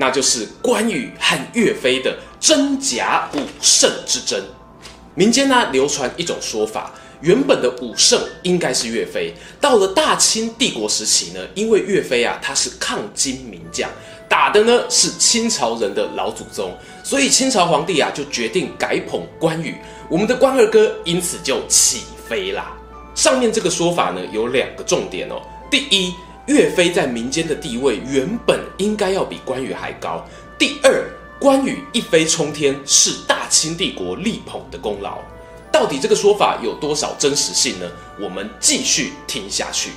那就是关羽和岳飞的真假武圣之争。民间呢、流传一种说法，原本的武圣应该是岳飞，到了大清帝国时期呢，因为岳飞啊他是抗金名将，打的呢是清朝人的老祖宗，所以清朝皇帝啊就决定改捧关羽，我们的关二哥因此就起飞啦。上面这个说法呢有两个重点哦。第一，岳飞在民间的地位原本应该要比关羽还高。第二，关羽一飞冲天是大清帝国力捧的功劳。到底这个说法有多少真实性呢？我们继续听下去。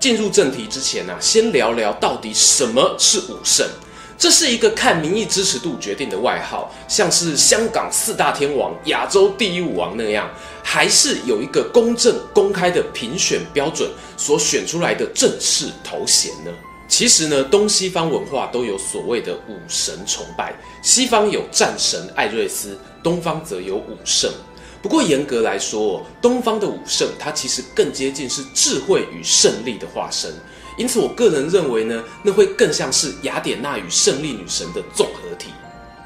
进入正题之前呢、先聊聊到底什么是武圣。这是一个看民意支持度决定的外号，像是香港四大天王、亚洲第一武王那样，还是有一个公正公开的评选标准所选出来的正式头衔呢？其实呢，东西方文化都有所谓的武神崇拜，西方有战神艾瑞斯，东方则有武圣。不过严格来说，东方的武圣它其实更接近是智慧与胜利的化身。因此，我个人认为呢，那会更像是雅典娜与胜利女神的综合体。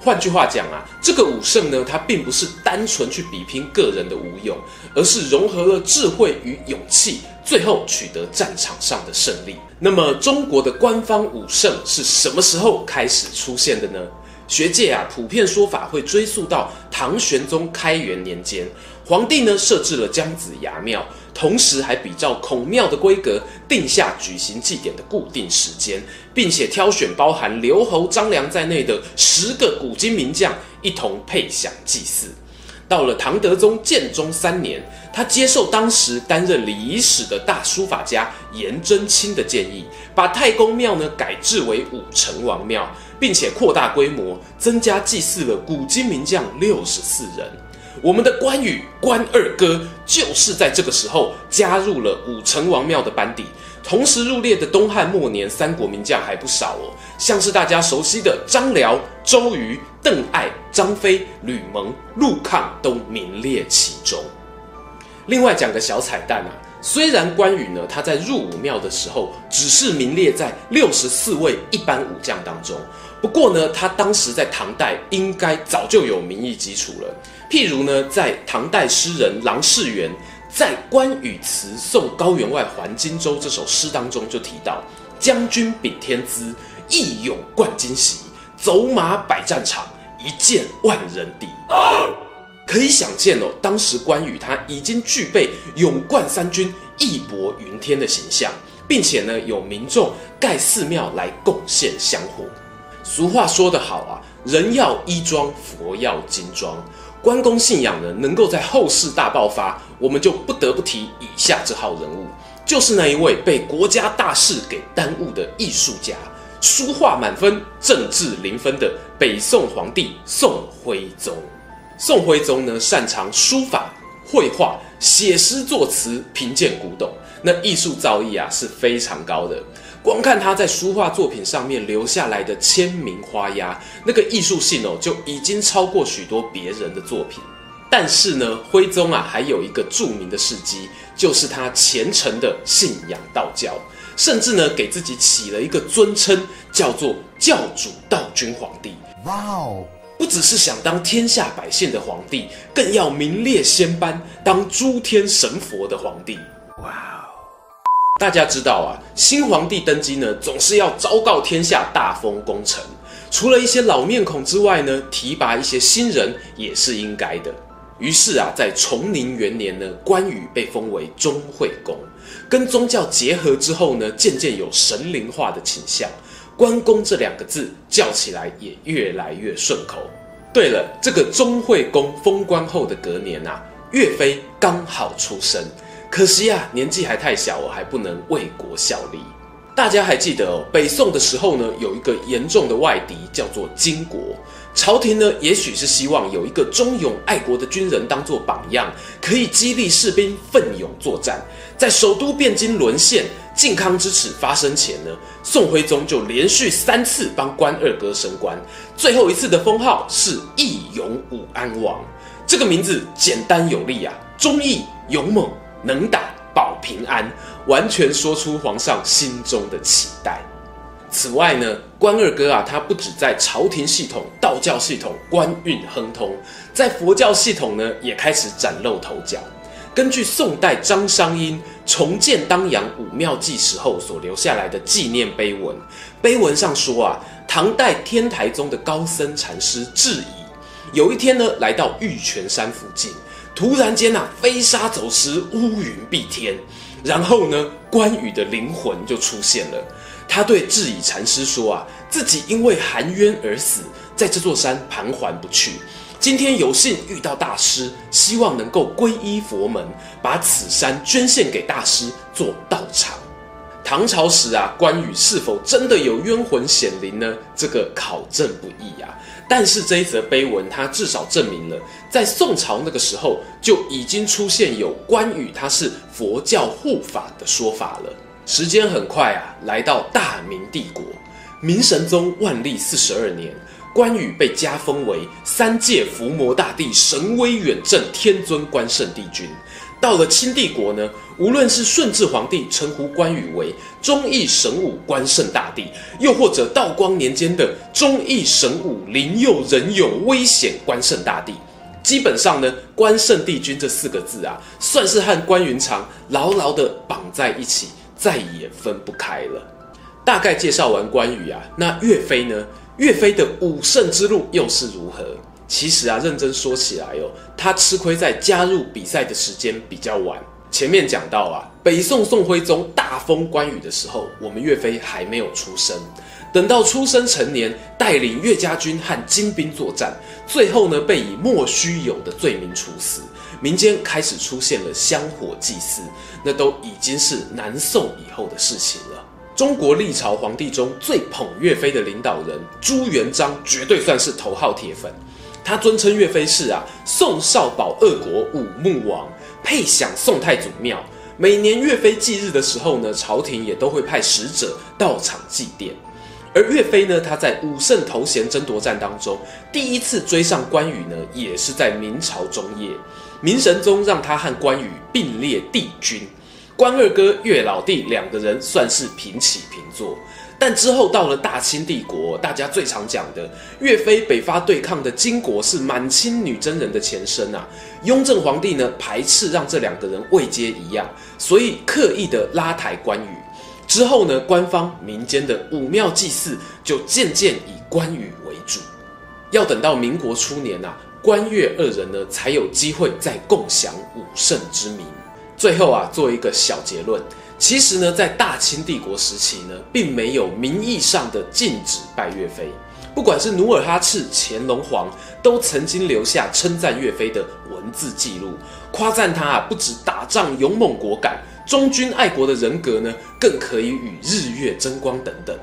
换句话讲啊，这个武圣呢，它并不是单纯去比拼个人的武勇，而是融合了智慧与勇气，最后取得战场上的胜利。那么，中国的官方武圣是什么时候开始出现的呢？学界啊，普遍说法会追溯到唐玄宗开元年间，皇帝呢设置了姜子牙庙。同时还比照孔庙的规格，定下举行祭典的固定时间，并且挑选包含刘侯、张良在内的十个古今名将一同配享祭祀。到了唐德宗建中三年，他接受当时担任礼仪使的大书法家颜真卿的建议，把太公庙呢改制为武成王庙，并且扩大规模，增加祭祀了古今名将六十四人。我们的关羽关二哥就是在这个时候加入了武成王庙的班底，同时入列的东汉末年三国名将还不少哦，像是大家熟悉的张辽、周瑜、邓艾、张飞、吕蒙、陆抗都名列其中。另外讲个小彩蛋啊，虽然关羽呢他在入武庙的时候只是名列在六十四位一般武将当中，不过呢他当时在唐代应该早就有名义基础了。譬如呢，在唐代诗人郎世元在《关羽词送高员外还荆州》这首诗当中就提到：“将军秉天资，义勇冠巾袭，走马百战场，一剑万人敌。”可以想见哦，当时关羽他已经具备勇冠三军、义薄云天的形象，并且呢，有民众盖寺庙来贡献香火。俗话说得好啊，人要衣装，佛要金装。关公信仰呢，能够在后世大爆发，我们就不得不提以下这号人物，就是那一位被国家大事给耽误的艺术家，书画满分、政治零分的北宋皇帝宋徽宗。宋徽宗呢，擅长书法、绘画、写诗作词，评鉴古董，那艺术造诣啊是非常高的。光看他在书画作品上面留下来的签名花押，那个艺术性哦，就已经超过许多别人的作品。但是呢，徽宗啊，还有一个著名的事迹，就是他虔诚的信仰道教，甚至呢，给自己起了一个尊称，叫做教主道君皇帝。哇哦！不只是想当天下百姓的皇帝，更要名列仙班，当诸天神佛的皇帝。哇哦！大家知道啊，新皇帝登基呢，总是要昭告天下，大封功臣。除了一些老面孔之外呢，提拔一些新人也是应该的。于是啊，在崇宁元年呢，关羽被封为忠惠公，跟宗教结合之后呢，渐渐有神灵化的倾向。关公这两个字叫起来也越来越顺口。对了，这个忠惠公封官后的隔年啊，岳飞刚好出生。可惜啊，年纪还太小，我还不能为国效力。大家还记得哦，北宋的时候呢，有一个严重的外敌叫做金国。朝廷呢，也许是希望有一个忠勇爱国的军人当做榜样，可以激励士兵奋勇作战。在首都汴京沦陷、靖康之耻发生前呢，宋徽宗就连续三次帮关二哥升官，最后一次的封号是义勇武安王。这个名字简单有力啊，忠义勇猛能打保平安，完全说出皇上心中的期待。此外呢，关二哥啊，他不止在朝廷系统、道教系统官运亨通，在佛教系统呢，也开始崭露头角。根据宋代张商英重建当阳武庙记时候所留下来的纪念碑文，碑文上说啊，唐代天台宗的高僧禅师智顗，有一天呢，来到玉泉山附近，突然间啊，飞沙走石，乌云蔽天，然后呢，关羽的灵魂就出现了。他对智顗禅师说：“啊，自己因为含冤而死，在这座山盘桓不去。今天有幸遇到大师，希望能够皈依佛门，把此山捐献给大师做道场。”唐朝时啊，关羽是否真的有冤魂显灵呢？这个考证不易啊。但是这一则碑文，它至少证明了，在宋朝那个时候就已经出现有关羽他是佛教护法的说法了。时间很快啊，来到大明帝国，明神宗万历四十二年，关羽被加封为三界伏魔大帝神威远镇天尊关圣帝君。到了清帝国呢，无论是顺治皇帝称呼关羽为忠义神武关圣大帝，又或者道光年间的忠义神武灵佑仁勇威显关圣大帝，基本上呢，关圣帝君这四个字啊，算是和关云长牢牢地绑在一起。再也分不开了。大概介绍完关羽啊，那岳飞呢？岳飞的武圣之路又是如何？其实啊，认真说起来哦，他吃亏在加入比赛的时间比较晚。前面讲到啊，北宋宋徽宗大封关羽的时候，我们岳飞还没有出生。等到出生成年，带领岳家军和金兵作战，最后呢，被以莫须有的罪名处死。民间开始出现了香火祭祀，那都已经是南宋以后的事情了。中国历朝皇帝中最捧岳飞的领导人朱元璋，绝对算是头号铁粉。他尊称岳飞是啊宋少保二国武穆王，配享宋太祖庙。每年岳飞忌日的时候呢，朝廷也都会派使者到场祭奠。而岳飞呢，他在武圣头衔争夺战当中，第一次追上关羽呢，也是在明朝中叶。明神宗让他和关羽并列帝君，关二哥、岳老弟两个人算是平起平坐。但之后到了大清帝国，大家最常讲的岳飞北伐对抗的金国是满清女真人的前身啊。雍正皇帝呢，排斥让这两个人位阶一样，所以刻意的拉抬关羽。之后呢，官方民间的武庙祭祀就渐渐以关羽为主。要等到民国初年啊。关岳二人呢，才有机会再共享武圣之名。最后啊，做一个小结论，其实呢，在大清帝国时期呢，并没有名义上的禁止拜岳飞。不管是努尔哈赤、乾隆皇，都曾经留下称赞岳飞的文字记录，夸赞他啊，不止打仗勇猛果敢，忠君爱国的人格呢，更可以与日月争光等等。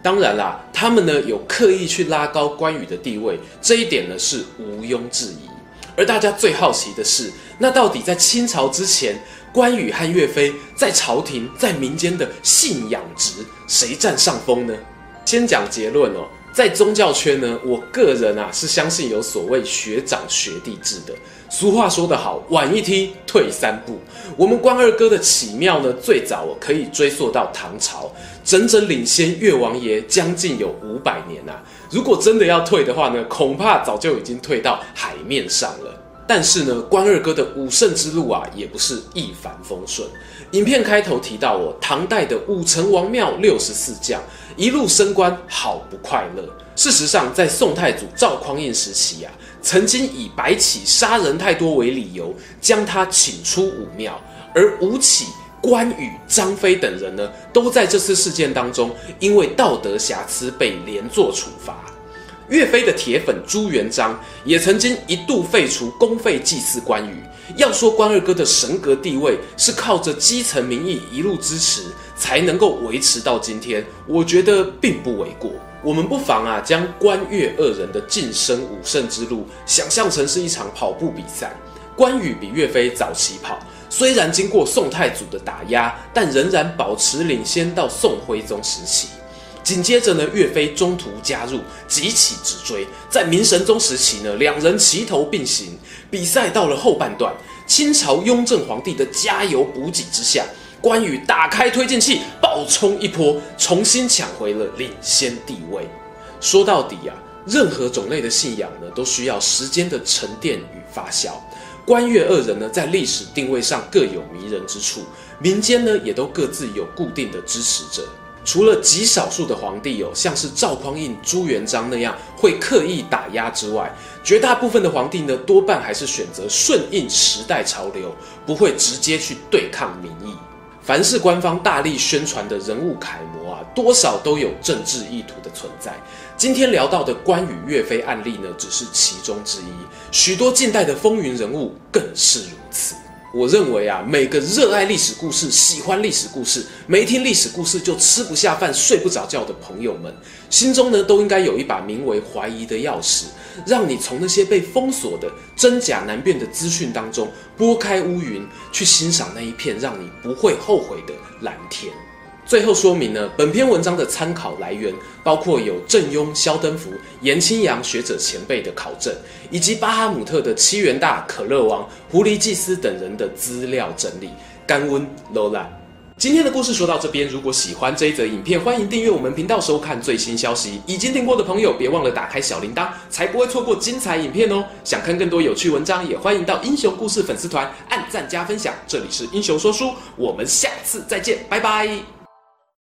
当然啦，他们呢有刻意去拉高关羽的地位，这一点呢是毋庸置疑。而大家最好奇的是，那到底在清朝之前，关羽和岳飞在朝廷、在民间的信仰值谁占上风呢？先讲结论哦。在宗教圈呢，我个人啊是相信有所谓学长学弟制的。俗话说得好，晚一踢退三步。我们关二哥的起庙呢，最早可以追溯到唐朝，整整领先越王爷将近有五百年呐。如果真的要退的话呢，恐怕早就已经退到海面上了。但是呢，关二哥的武圣之路啊，也不是一帆风顺。影片开头提到哦，唐代的武成王庙六十四将。一路升官，好不快乐。事实上，在宋太祖赵匡胤时期啊，曾经以白起杀人太多为理由，将他请出武庙。而吴起、关羽、张飞等人呢，都在这次事件当中，因为道德瑕疵被连坐处罚。岳飞的铁粉朱元璋也曾经一度废除公费祭祀关羽。要说关二哥的神格地位是靠着基层民意一路支持才能够维持到今天，我觉得并不为过。我们不妨啊，将关岳二人的晋升武圣之路想象成是一场跑步比赛。关羽比岳飞早起跑，虽然经过宋太祖的打压，但仍然保持领先到宋徽宗时期。紧接着呢，岳飞中途加入，急起直追。在明神宗时期呢，两人齐头并行。比赛到了后半段，清朝雍正皇帝的加油补给之下，关羽打开推进器，暴冲一波，重新抢回了领先地位。说到底啊，任何种类的信仰呢，都需要时间的沉淀与发酵。关岳二人呢，在历史定位上各有迷人之处，民间呢，也都各自有固定的支持者。除了极少数的皇帝有像是赵匡胤、朱元璋那样会刻意打压之外，绝大部分的皇帝呢，多半还是选择顺应时代潮流，不会直接去对抗民意。凡是官方大力宣传的人物楷模啊，多少都有政治意图的存在。今天聊到的关羽、岳飞案例呢，只是其中之一，许多近代的风云人物更是如此。我认为啊，每个热爱历史故事、喜欢历史故事、没听历史故事就吃不下饭、睡不着觉的朋友们，心中呢都应该有一把名为怀疑的钥匙，让你从那些被封锁的真假难辨的资讯当中拨开乌云，去欣赏那一片让你不会后悔的蓝天。最后说明呢，本篇文章的参考来源包括有郑庸、萧登福、颜清扬学者前辈的考证，以及巴哈姆特的七元大、可乐王、狐狸祭司等人的资料整理。甘温罗兰，今天的故事说到这边，如果喜欢这一则影片，欢迎订阅我们频道收看最新消息。已经订过的朋友，别忘了打开小铃铛，才不会错过精彩影片哦。想看更多有趣文章，也欢迎到英雄故事粉丝团按赞加分享。这里是英雄说书，我们下次再见，拜拜。